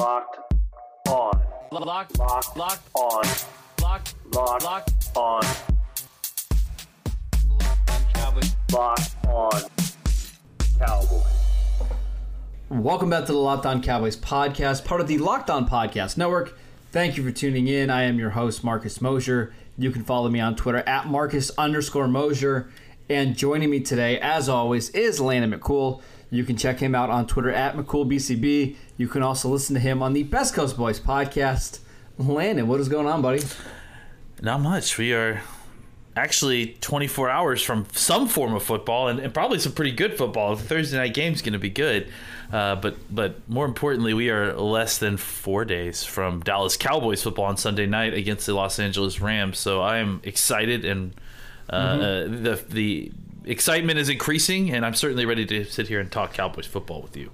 Locked on. Locked, Locked locked, on. locked, Locked locked. on. Locked on. Cowboys. Welcome back to the Locked On Cowboys podcast, part of the Locked On Podcast Network. Thank you for tuning in. I am your host, Marcus Mosher. You can follow me on Twitter at Marcus underscore Mosher. And joining me today, as always, is Landon McCool. You can check him out on Twitter at McCoolBCB. You can also listen to him on the Best Coast Boys podcast. Landon, what is going on, buddy? Not much. We are actually 24 hours from some form of football and, and probably some pretty good football. The Thursday night game is going to be good. Uh, but but more importantly, we are less than four days from Dallas Cowboys football on Sunday night against the Los Angeles Rams. So I am excited, and uh, Mm-hmm. uh, the the excitement is increasing, and I'm certainly ready to sit here and talk Cowboys football with you.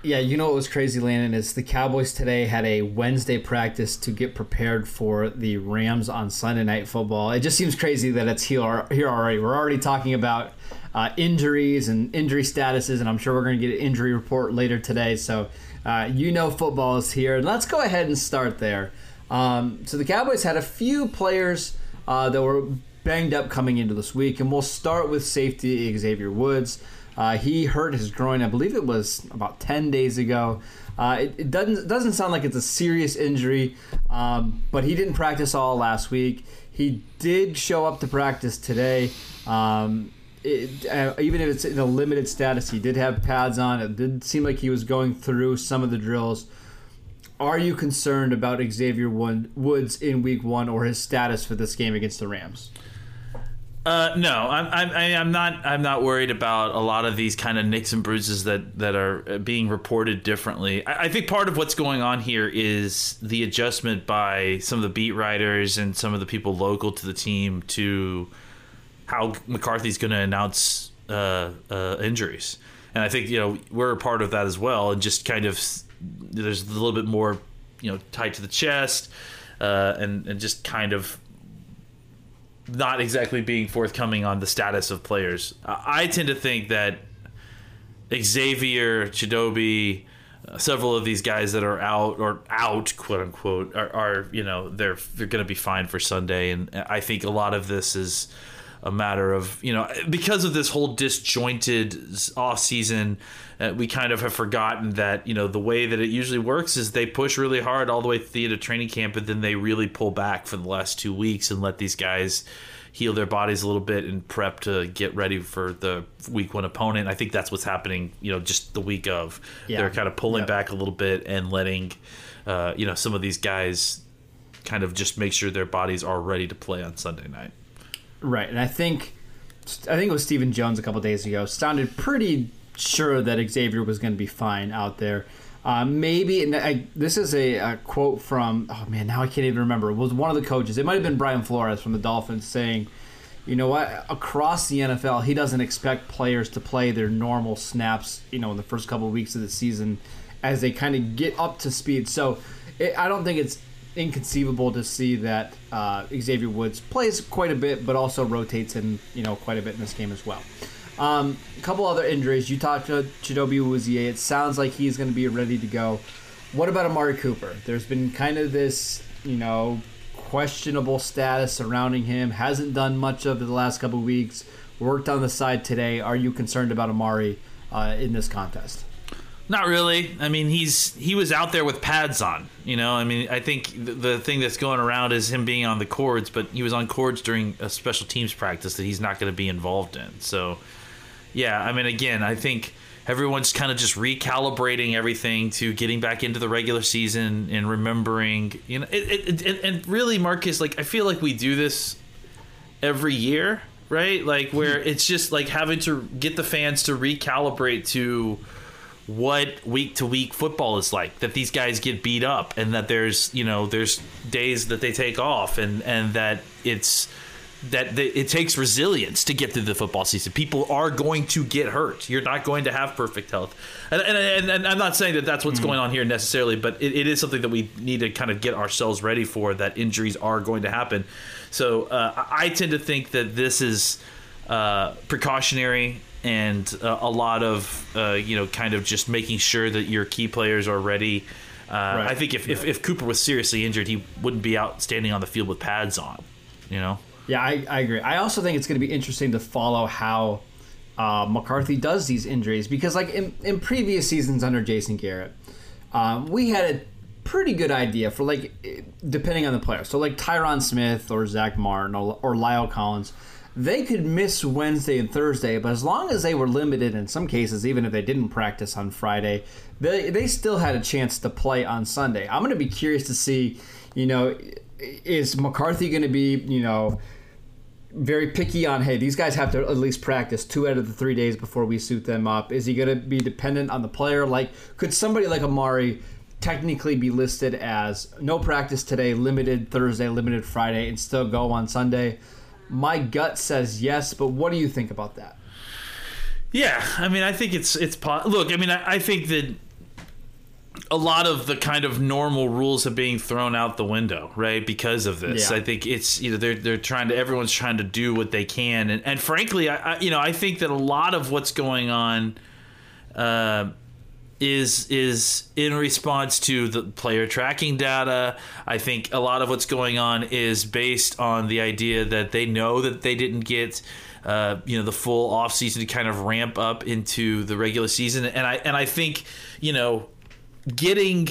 Yeah, you know what was crazy, Landon, is the Cowboys today had a Wednesday practice to get prepared for the Rams on Sunday Night Football. It just seems crazy that it's here, already. We're already talking about uh, injuries and injury statuses, and I'm sure we're going to get an injury report later today. So uh, you know football is here. And let's go ahead and start there. Um, so the Cowboys had a few players uh, that were banged up coming into this week, and we'll start with safety Xavier Woods. Uh, he hurt his groin, I believe it was about 10 days ago. Uh, it, it doesn't doesn't sound like it's a serious injury, um, but he didn't practice all last week. He did show up to practice today. Um, it, uh, even if it's in a limited status, he did have pads on. It did seem like he was going through some of the drills. Are you concerned about Xavier Woods in Week One or his status for this game against the Rams? Uh, no, I'm, I'm, I'm not. I'm not worried about a lot of these kind of nicks and bruises that that are uh, being reported differently. I, I think part of what's going on here is the adjustment by some of the beat writers and some of the people local to the team to how McCarthy's going to announce uh, uh, injuries, and I think you know we're a part of that as well. And just kind of there's a little bit more you know tied to the chest, uh, and and just kind of not exactly being forthcoming on the status of players. I tend to think that Xavier, Chidobe, uh, several of these guys that are out or out, quote unquote, are, are you know they're they're going to be fine for Sunday, and I think a lot of this is a matter of you know because of this whole disjointed off season uh, we kind of have forgotten that you know the way that it usually works is they push really hard all the way through to the training camp and then they really pull back for the last two weeks and let these guys heal their bodies a little bit and prep to get ready for the week one opponent i think that's what's happening you know just the week of Yeah. they're kind of pulling Yep. back a little bit and letting uh, you know some of these guys kind of just make sure their bodies are ready to play on sunday night Right, and I think I think it was Stephen Jones a couple days ago sounded pretty sure that Xavier was going to be fine out there. Uh, maybe and I, this is a, a quote from oh man now I can't even remember. It was one of the coaches. It might have been Brian Flores from the Dolphins saying, you know what, across the NFL, he doesn't expect players to play their normal snaps. You know, in the first couple of weeks of the season, as they kind of get up to speed. So it, I don't think it's inconceivable to see that uh, Xavier Woods plays quite a bit, but also rotates in you know quite a bit in this game as well. Um, a couple other injuries. You talked to Chidobe Awuzie. It sounds like he's going to be ready to go. What about Amari Cooper? There's been kind of this, you know, questionable status surrounding him. Hasn't done much of the last couple weeks. Worked on the side today. Are you concerned about Amari uh, in this contest? Not really. I mean, he's he was out there with pads on. You know, I mean, I think the, the thing that's going around is him being on the cords, but he was on cords during a special teams practice that he's not going to be involved in. So, yeah, I mean, again, I think everyone's kind of just recalibrating everything to getting back into the regular season and remembering, you know, it, it, it, and really, Marcus, like I feel like we do this every year, right? Like where mm-hmm. it's just like having to get the fans to recalibrate to what week to week football is like that these guys get beat up and that there's you know there's days that they take off and and that it's that the, it takes resilience to get through the football season. People are going to get hurt. You're not going to have perfect health. And, and, and, and I'm not saying that that's what's mm. going on here necessarily, but it, it is something that we need to kind of get ourselves ready for that injuries are going to happen. So uh, I tend to think that this is uh, precautionary and uh, a lot of, uh, you know, kind of just making sure that your key players are ready. Uh, right. I think if, if, if Cooper was seriously injured, he wouldn't be out standing on the field with pads on, you know? Yeah, I, I agree. I also think it's going to be interesting to follow how uh, McCarthy does these injuries because, like in, in previous seasons under Jason Garrett, um, we had a pretty good idea for like depending on the player. So like Tyron Smith or Zack Martin or, or La'el Collins, they could miss Wednesday and Thursday, but as long as they were limited in some cases, even if they didn't practice on Friday, they they still had a chance to play on Sunday. I'm going to be curious to see, you know, is McCarthy going to be, you know very picky on hey these guys have to at least practice two out of the three days before we suit them up. Is he going to be dependent on the player? Like could somebody like amari technically be listed as no practice today limited thursday limited friday and still go on sunday my gut says yes but what do you think about that yeah i mean i think it's it's look i mean i, I think that a lot of the kind of normal rules are being thrown out the window, right? Because of this, yeah. I think it's you know they're they're trying to everyone's trying to do what they can, and and frankly, I, I you know I think that a lot of what's going on. Uh, is is in response to the player tracking data. I think a lot of what's going on is based on the idea that they know that they didn't get uh, you know the full off season to kind of ramp up into the regular season, and I and I think you know getting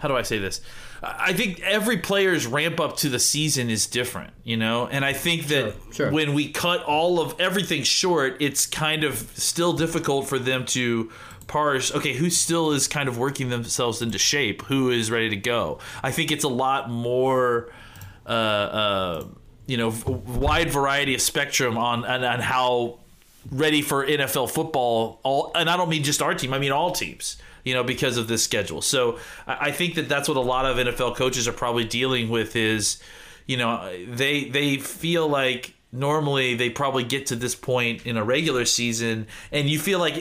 how do I say this? I think every player's ramp up to the season is different, you know? And I think that sure, sure. when we cut all of everything short, it's kind of still difficult for them to parse okay, who still is kind of working themselves into shape, who is ready to go. I think it's a lot more uh, uh, you know, wide variety of spectrum on, on, on how ready for NFL football. All, and I don't mean just our team; I mean all teams. You know, because of this schedule. So I think that that's what a lot of NFL coaches are probably dealing with. Is you know they they feel like normally they probably get to this point in a regular season and you feel like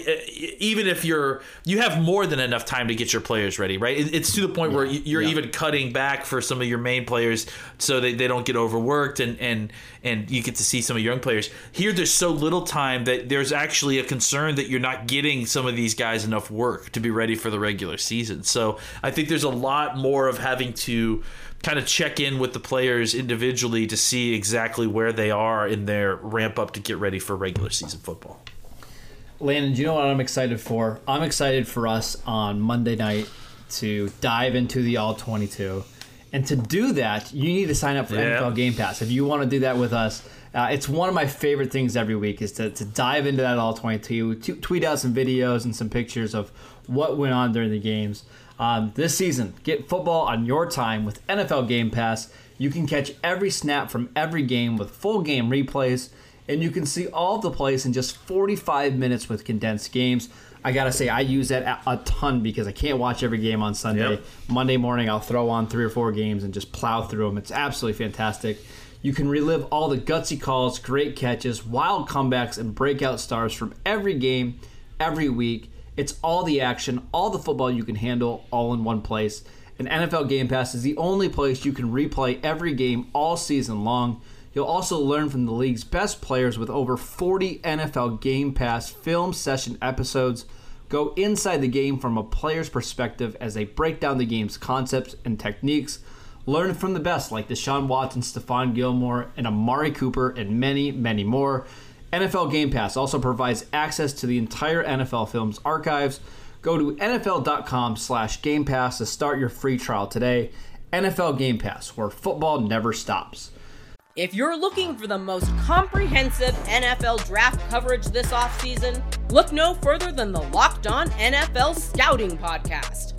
even if you're you have more than enough time to get your players ready right? It's to the point where you're yeah. even cutting back for some of your main players so they, they don't get overworked and and and you get to see some of your young players. Here there's so little time that there's actually a concern that you're not getting some of these guys enough work to be ready for the regular season. So i think there's a lot more of having to kind of check in with the players individually to see exactly where they are in their ramp up to get ready for regular season football. Landon, do you know what I'm excited for? I'm excited for us on Monday night to dive into the All 22. And to do that, you need to sign up for yeah. NFL Game Pass. If you want to do that with us, uh, it's one of my favorite things every week is to, to dive into that All 22, t- tweet out some videos and some pictures of what went on during the games. Um, this season, get football on your time with NFL Game Pass. You can catch every snap from every game with full game replays, and you can see all of the plays in just 45 minutes with condensed games. I gotta say, I use that a ton because I can't watch every game on Sunday. Yep. Monday morning, I'll throw on three or four games and just plow through them. It's absolutely fantastic. You can relive all the gutsy calls, great catches, wild comebacks, and breakout stars from every game, every week. It's all the action, all the football you can handle, all in one place. And NFL Game Pass is the only place you can replay every game all season long. You'll also learn from the league's best players with over 40 NFL Game Pass film session episodes. Go inside the game from a player's perspective as they break down the game's concepts and techniques. Learn from the best like Deshaun Watson, Stephon Gilmore, and Amari Cooper, and many, many more. NFL Game Pass also provides access to the entire NFL Films archives. Go to nfl.com slash Game Pass to start your free trial today. NFL Game Pass, where football never stops. If you're looking for the most comprehensive NFL draft coverage this offseason, look no further than the Locked On NFL Scouting Podcast.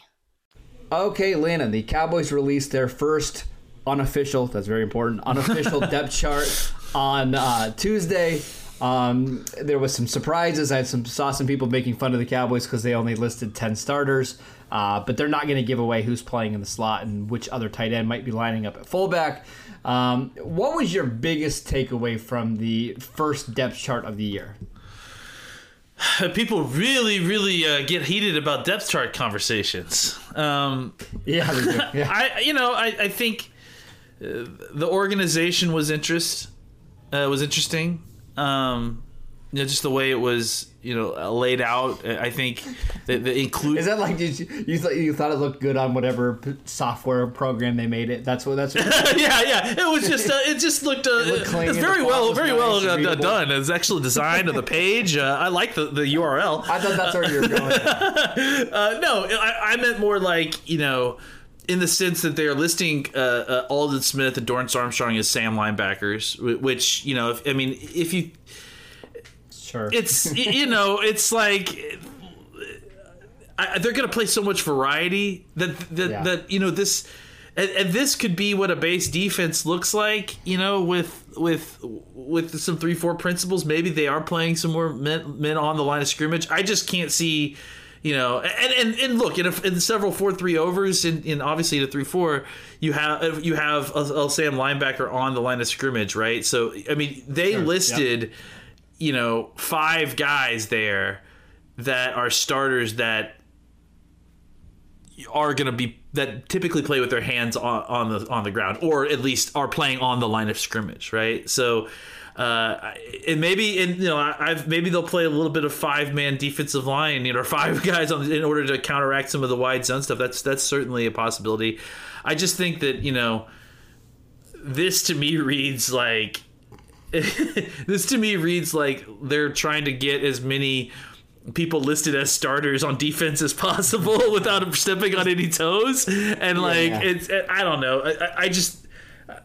Okay, Landon, the Cowboys released their first unofficial, that's very important, unofficial depth chart on uh, Tuesday. Um, there was some surprises. I had some saw some people making fun of the Cowboys because they only listed ten starters, uh, but they're not going to give away who's playing in the slot and which other tight end might be lining up at fullback. Um, what was your biggest takeaway from the first depth chart of the year? People really, really uh, get heated about depth chart conversations. Um, Yeah. Yeah. I, you know, I, I think uh, the organization was interest uh, was interesting. Um, you know, just the way it was, you know, uh, laid out. I think the, the include. Is that like you, you thought you thought it looked good on whatever software program they made it? That's what that's. What, yeah, yeah. It was just, uh, it just looked, uh, looked it's very well, very nice well uh, done. It's actually design of the page. Uh, I like the, the URL. I thought that's where you were going. Uh, no, I, I meant more like you know, in the sense that they are listing uh, uh, Aldon Smith and Dorrance Armstrong as Sam linebackers, wh- which you know, if, I mean, if you, Sure. it's you know, it's like. I, they're going to play so much variety that that, Yeah. that you know this and, and this could be what a base defense looks like you know with with with some three four principles maybe they are playing some more men, men on the line of scrimmage i just can't see you know and and, and look in, a, in several four three overs and in, in obviously the three four you have you have a, a sam linebacker on the line of scrimmage right so i mean they listed you know five guys there that are starters that are going to be that typically play with their hands on, on the on the ground or at least are playing on the line of scrimmage right? So uh, and maybe and you know I've maybe they'll play a little bit of five man defensive line you know five guys on in order to counteract some of the wide zone stuff. That's that's certainly a possibility. I just think that you know this to me reads like this to me reads like they're trying to get as many people listed as starters on defense as possible without stepping on any toes. And like yeah. it's i don't know. I, I- just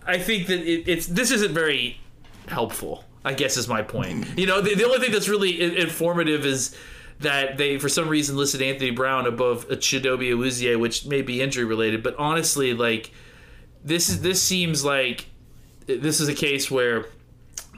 i think that it, it's this isn't very helpful i guess is my point. You know the, the only thing that's really informative is that they for some reason listed anthony brown above chidobe Awuzie, which may be injury related but honestly like this is this seems like this is a case where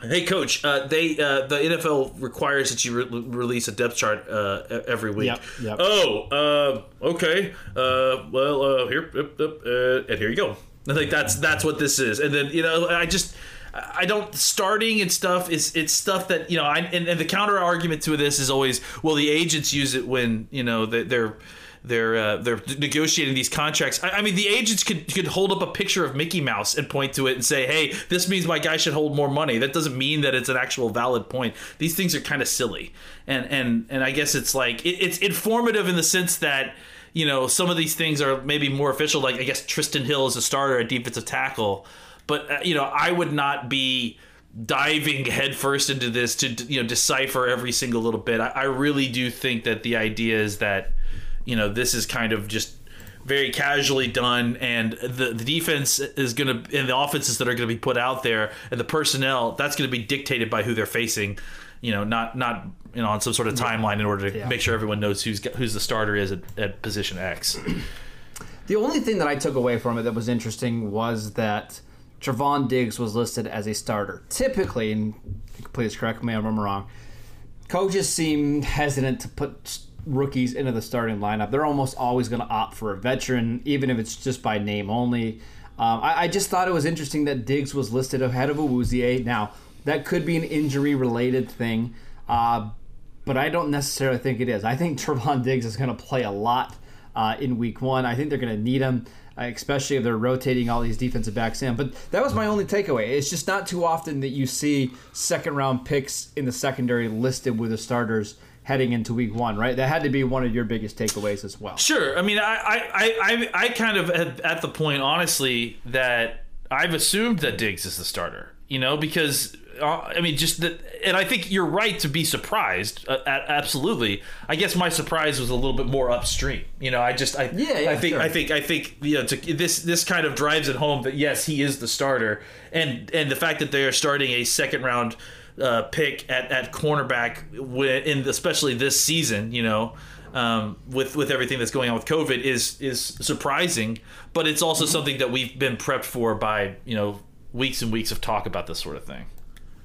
Hey, coach. Uh, they uh, the NFL requires that you re- release a depth chart uh, every week. Yep, yep. Oh, uh, okay. Uh, well, uh, here, yep, yep, uh, and here you go. I think that's that's what this is. And then you know, I just I don't starting and stuff is it's stuff that you know. I, and, and the counter argument to this is always well, the agents use it when you know they- they're they're uh, they're negotiating these contracts. I, I mean, the agents could could hold up a picture of Mickey Mouse and point to it and say, "Hey, this means my guy should hold more money." That doesn't mean that it's an actual valid point. These things are kind of silly, and and and I guess it's like it, it's informative in the sense that you know some of these things are maybe more official. Like I guess Trysten Hill is a starter at defensive tackle, but uh, you know I would not be diving headfirst into this to you know decipher every single little bit. I, I really do think that the idea is that you know this is kind of just very casually done and the, the defense is going to and the offenses that are going to be put out there and the personnel that's going to be dictated by who they're facing you know not not you know on some sort of timeline in order to Yeah. make sure everyone knows who's who's the starter is at, at position x The only thing that I took away from it that was interesting was that Trevon Diggs was listed as a starter. Typically, and please correct me if I'm wrong, coaches seem hesitant to put rookies into the starting lineup. They're almost always going to opt for a veteran, even if it's just by name only. Um, I, I just thought it was interesting that Diggs was listed ahead of Awuzie. Now, that could be an injury related thing, uh, but I don't necessarily think it is. I think Trevon Diggs is going to play a lot uh, in week one. I think they're going to need him, especially if they're rotating all these defensive backs in. But that was my only takeaway. It's just not too often that you see second round picks in the secondary listed with the starters heading into week one, right? That had to be one of your biggest takeaways as well. Sure. I mean, I, I, I, I kind of at, the point, honestly, that I've assumed that Diggs is the starter. You know, because I mean, just that, and I think you're right to be surprised. Uh, absolutely. I guess my surprise was a little bit more upstream. You know, I just, I, yeah, yeah I think, sure. I think, I think, you know, to, this, this kind of drives it home that yes, he is the starter, and and the fact that they are starting a second round uh, pick at, at cornerback, in especially this season, you know, um, with with everything that's going on with COVID, is is surprising. But it's also mm-hmm. something that we've been prepped for by you know weeks and weeks of talk about this sort of thing.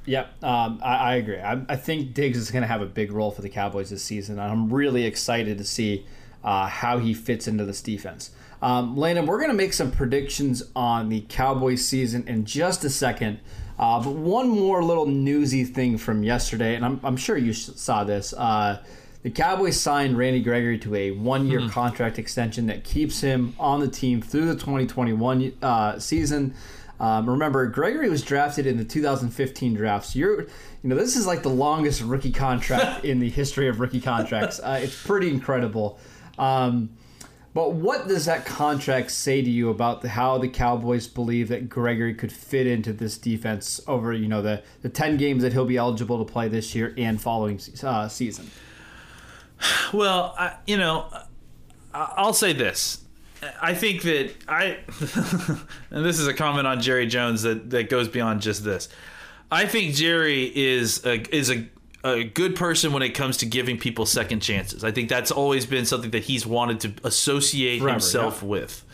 Yep, um, I, I, agree. I, I, think Diggs is going to have a big role for the Cowboys this season, and I'm really excited to see uh, how he fits into this defense. Um, Landon, we're going to make some predictions on the Cowboys season in just a second. Uh, but one more little newsy thing from yesterday, and I'm, I'm sure you saw this. Uh, the Cowboys signed Randy Gregory to a one year mm-hmm. contract extension that keeps him on the team through the 2021 uh, season. Um, remember, Gregory was drafted in the 2015 draft. So you're, you know, this is like the longest rookie contract in the history of rookie contracts. Uh, it's pretty incredible. Um, but what does that contract say to you about the, how the Cowboys believe that Gregory could fit into this defense over you know the the ten games that he'll be eligible to play this year and following uh, season? Well, I, you know, I'll say this. I think that I, and this is a comment on Jerry Jones that, that goes beyond just this. I think Jerry is a, is a a good person when it comes to giving people second chances. I think that's always been something that he's wanted to associate Forever, himself yeah. with.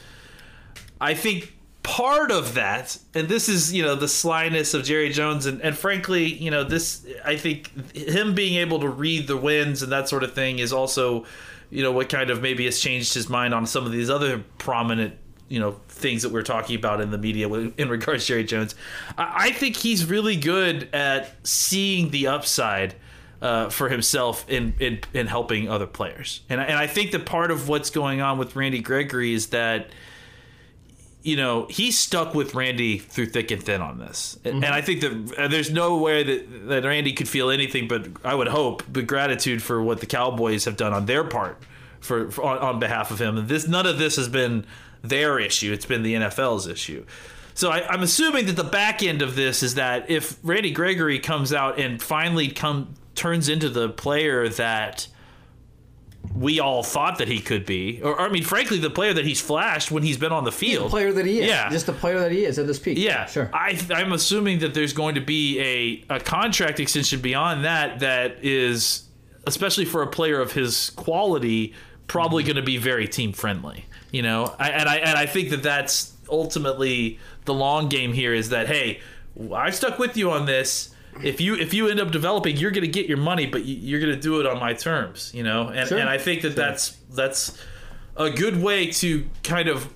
I think part of that, and this is, you know, the slyness of Jerry Jones, and, and frankly, you know, this, I think him being able to read the winds and that sort of thing is also, you know, what kind of maybe has changed his mind on some of these other prominent you know things that we're talking about in the media in regards to Jerry Jones. I think he's really good at seeing the upside uh, for himself in, in in helping other players, and and I think that part of what's going on with Randy Gregory is that. You know, he stuck with Randy through thick and thin on this. Mm-hmm. And I think that uh, there's no way that, that Randy could feel anything but, I would hope, but gratitude for what the Cowboys have done on their part for, for on, on behalf of him. And this, none of this has been their issue. It's been the NFL's issue. So I, am assuming that the back end of this is that if Randy Gregory comes out and finally come turns into the player that we all thought that he could be, or I mean, frankly, the player that he's flashed when he's been on the field, the player that he is, yeah, just the player that he is at this peak. Yeah, sure. I, I'm assuming that there's going to be a a contract extension beyond that that is, especially for a player of his quality, probably mm-hmm. going to be very team friendly. You know, I, and I and I think that that's ultimately the long game here is that hey, I stuck with you on this. If you if you end up developing, you're going to get your money, but you're going to do it on my terms. You know, and sure. and I think that sure. that's that's a good way to kind of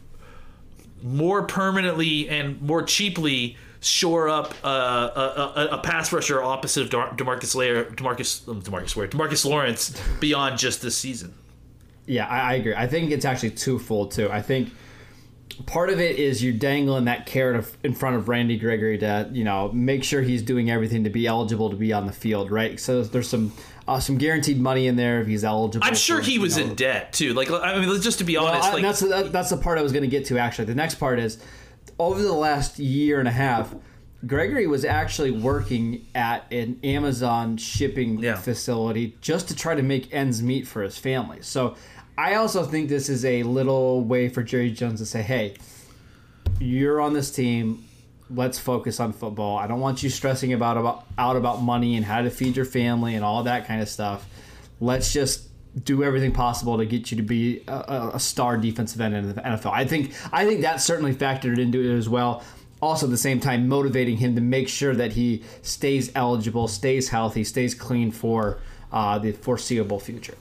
more permanently and more cheaply shore up uh, a, a, a, pass rusher opposite of Demarcus Lair, Demarcus um, Demarcus Ware, Demarcus Lawrence beyond just this season. Yeah, I, I agree. I think it's actually twofold too. I think part of it is you're dangling that carrot in front of Randy Gregory to you know make sure he's doing everything to be eligible to be on the field, right? So there's some uh, some guaranteed money in there if he's eligible. I'm sure for, he was know. in debt too. Like I mean, just to be honest, I, like, that's that, that's the part I was going to get to. Actually, the next part is over the last year and a half Gregory was actually working at an Amazon shipping yeah. facility just to try to make ends meet for his family. So I also think this is a little way for Jerry Jones to say, hey, you're on this team. Let's focus on football. I don't want you stressing about, about out about money and how to feed your family and all that kind of stuff. Let's just do everything possible to get you to be a, a star defensive end in the NFL. I think I think that certainly factored into it as well also at the same time motivating him to make sure that he stays eligible, stays healthy, stays clean for uh, the foreseeable future.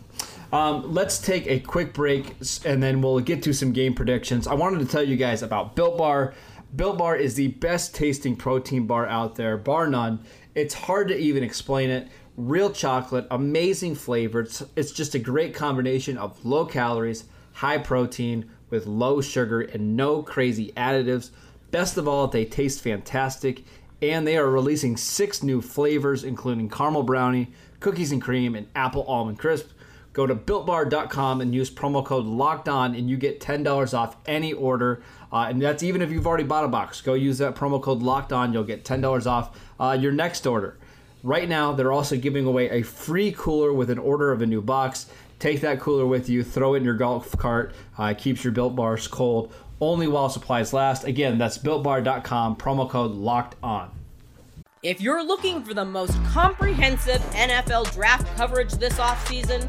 Um, let's take a quick break and then we'll get to some game predictions. I wanted to tell you guys about Built Bar. Built Bar is the best tasting protein bar out there, bar none. It's hard to even explain it. Real chocolate, amazing flavor. It's, it's just a great combination of low calories, high protein, with low sugar, and no crazy additives. Best of all, they taste fantastic, and they are releasing six new flavors, including caramel brownie, cookies and cream, and apple almond crisp. Go to builtbar.com and use promo code locked on, and you get $10 off any order. Uh, and that's even if you've already bought a box. Go use that promo code locked on. You'll get $10 off uh, your next order. Right now, they're also giving away a free cooler with an order of a new box. Take that cooler with you, throw it in your golf cart. Uh, keeps your built bars cold only while supplies last. Again, that's builtbar.com, promo code locked on. If you're looking for the most comprehensive NFL draft coverage this offseason,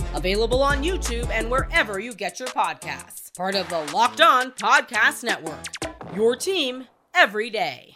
available on YouTube and wherever you get your podcasts. Part of the Locked On Podcast Network. Your team every day.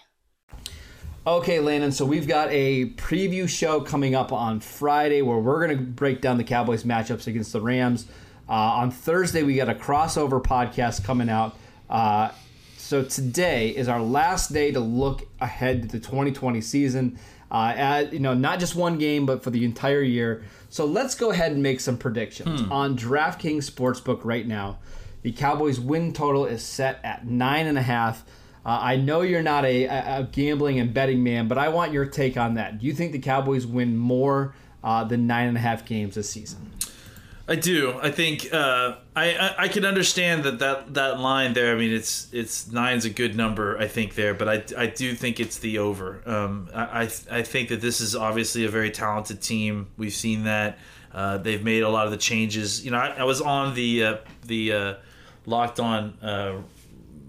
Okay, Landon, so we've got a preview show coming up on Friday where we're going to break down the Cowboys matchups against the Rams. Uh, on Thursday, we got a crossover podcast coming out. Uh, so today is our last day to look ahead to the 2020 season. Uh, at, you know, not just one game, but for the entire year. So let's go ahead and make some predictions. On DraftKings Sportsbook right now, the Cowboys win total is set at nine and a half. Uh, I know you're not a, a, a gambling and betting man, but I want your take on that. Do you think the Cowboys win more uh, than nine and a half games this season? I do. I think uh, I, I I can understand that, that that line there. I mean, it's it's nine's a good number. I think there, but I, I do think it's the over. Um, I I I think that this is obviously a very talented team. We've seen that. Uh, they've made a lot of the changes. You know, I, I was on the uh, the uh, locked on uh,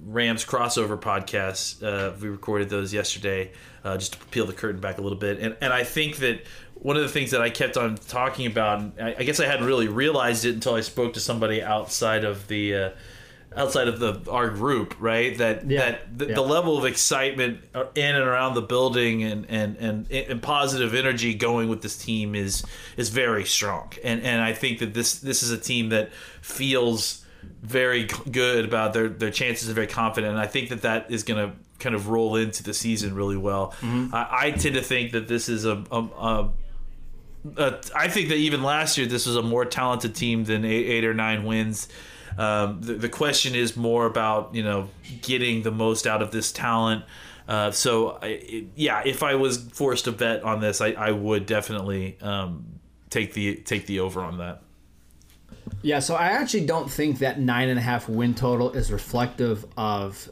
Rams crossover podcast. Uh, we recorded those yesterday, just to peel the curtain back a little bit. And and I think that one of the things that I kept on talking about, I, I guess I hadn't really realized it until I spoke to somebody outside of the. Uh, outside of the our group right that Yeah. that the, Yeah. the level of excitement in and around the building and, and and and positive energy going with this team is is very strong and and I think that this this is a team that feels very good about their their chances and very confident and I think that that is going to kind of roll into the season really well I, I tend to think that this is a, a, a uh, I think that even last year this was a more talented team than eight, eight or nine wins. Um, the, the question is more about you know getting the most out of this talent. Uh, so I, it, yeah, if I was forced to bet on this, I, I would definitely um, take the take the over on that. Yeah, so I actually don't think that nine and a half win total is reflective of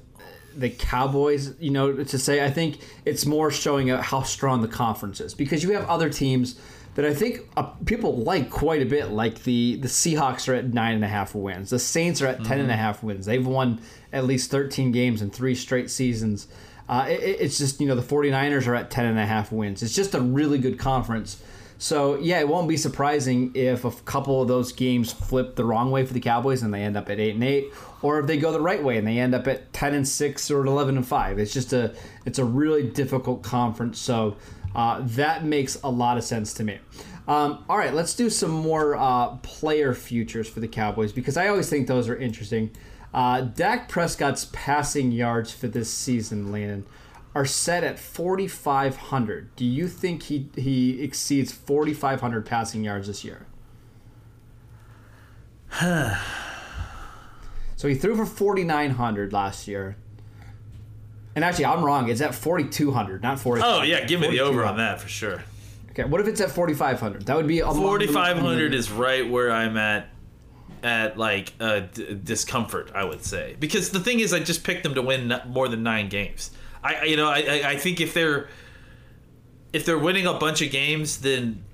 the Cowboys. You know, to say I think it's more showing how strong the conference is because you have other teams that I think uh, people like quite a bit. Like the the Seahawks are at nine and a half wins. The Saints are at ten and a half wins. They've won at least thirteen games in three straight seasons. Uh, it, it's just you know the 49ers are at ten and a half wins. It's just a really good conference. So yeah, it won't be surprising if a couple of those games flip the wrong way for the Cowboys and they end up at eight and eight, or if they go the right way and they end up at ten and six or eleven and five. It's just a it's a really difficult conference. So uh, that makes a lot of sense to me. Um, all right, let's do some more uh, player futures for the Cowboys because I always think those are interesting. Uh, Dak Prescott's passing yards for this season, Landon, are set at 4,500. Do you think he he exceeds 4,500 passing yards this year? so he threw for 4,900 last year. And actually, I'm wrong. It's at 4,200, not 40. Oh yeah, give me the over on that for sure. Okay, what if it's at 4,500? That would be among Forty five hundred is right where I'm at at like uh, d- discomfort, I would say, because the thing is, I just picked them to win n- more than nine games. I, you know, I, I- I think if they're if they're winning a bunch of games, then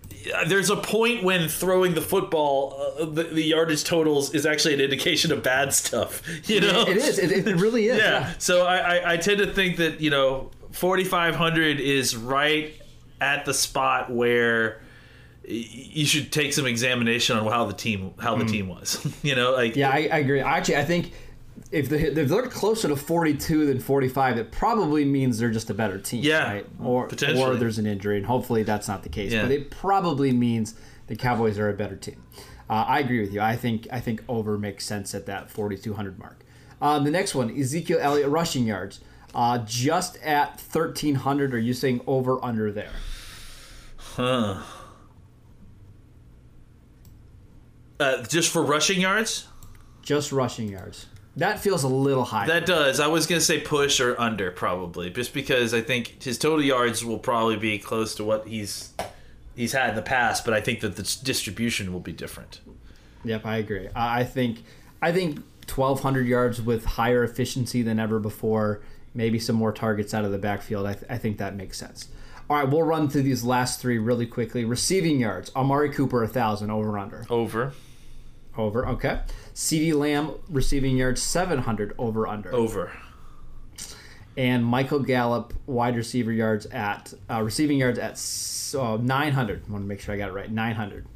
there's a point when throwing the football, uh, the, the yardage totals is actually an indication of bad stuff. You know, It is. It, it really is. yeah. So I, I, I tend to think that you know 4,500 is right at the spot where you should take some examination on how the team how the team was. you know, like. Yeah, I, I agree. Actually, I think if, they, if they're closer to 42 than 45, it probably means they're just a better team. Yeah, Right? Or, or there's an injury, and hopefully that's not the case. Yeah. But it probably means the Cowboys are a better team. Uh, I agree with you. I think I think over makes sense at that 4,200 mark. Um, the next one, Ezekiel Elliott rushing yards, uh, just at 1,300. Are you saying over under there? Huh. Uh, just for rushing yards? Just rushing yards. That feels a little high. That does. I was going to say push or under, probably, just because I think his total yards will probably be close to what he's he's had in the past, but I think that the distribution will be different. Yep, I agree. I think I think 1,200 yards with higher efficiency than ever before. Maybe some more targets out of the backfield. I, th- I think that makes sense. All right, we'll run through these last three really quickly. Receiving yards: Amari Cooper, a 1,000 over under. Over. Over. Okay. CeeDee Lamb receiving yards 700 over under. Over. And Michael Gallup wide receiver yards at uh, receiving yards at uh, 900. I want to make sure I got it right. 900.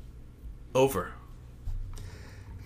Over.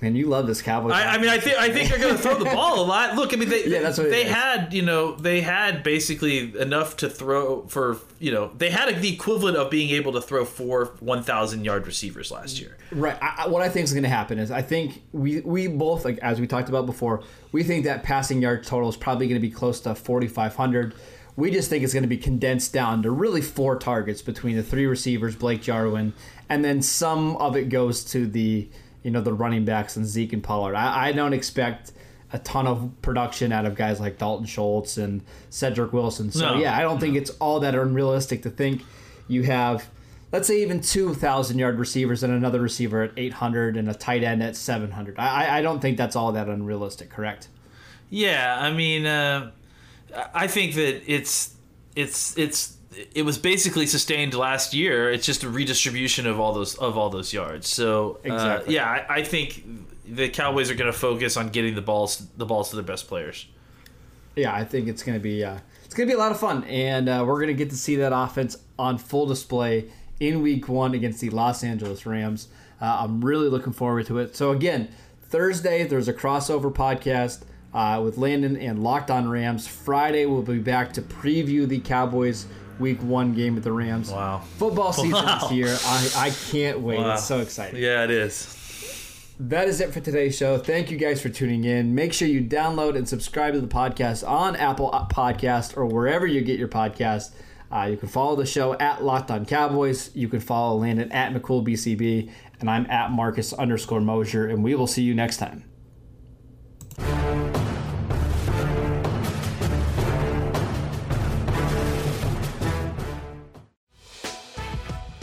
Man, you love this Cowboys. I, I mean, I think I think they're going to throw the ball a lot. Look, I mean, they Yeah, that's what they had. You know, they had basically enough to throw for. You know, they had the equivalent of being able to throw four one thousand yard receivers last year. Right. I, what I think is going to happen is I think we we both like as we talked about before, we think that passing yard total is probably going to be close to 4500. We just think it's going to be condensed down to really four targets between the three receivers, Blake Jarwin, and then some of it goes to the you know the running backs and Zeke and Pollard. I, I don't expect a ton of production out of guys like Dalton Schultz and Cedric Wilson. So No. yeah, I don't think it's all that unrealistic to think you have let's say even 2,000 yard receivers and another receiver at 800 and a tight end at 700. I, I- I don't think that's all that unrealistic, correct? Yeah, I mean, uh, I think that it's it's it's it was basically sustained last year. It's just a redistribution of all those of all those yards. So uh, yeah, I, I think the Cowboys are going to focus on getting the balls the balls to their best players. Yeah, I think it's going to be uh, it's going to be a lot of fun, and uh, we're going to get to see that offense on full display in Week One against the Los Angeles Rams. Uh, I'm really looking forward to it. So again, Thursday there's a crossover podcast uh, with Landon and Locked On Rams. Friday we'll be back to preview the Cowboys Week One game with the Rams. Wow. Football season Wow. is here. I, I can't wait. Wow. It's so exciting. Yeah, it is. That is it for today's show. Thank you guys for tuning in. Make sure you download and subscribe to the podcast on Apple Podcast or wherever you get your podcast. Uh, you can follow the show at Locked On Cowboys. You can follow Landon at McCoolBCB, and I'm at Marcus underscore Mosher, and we will see you next time.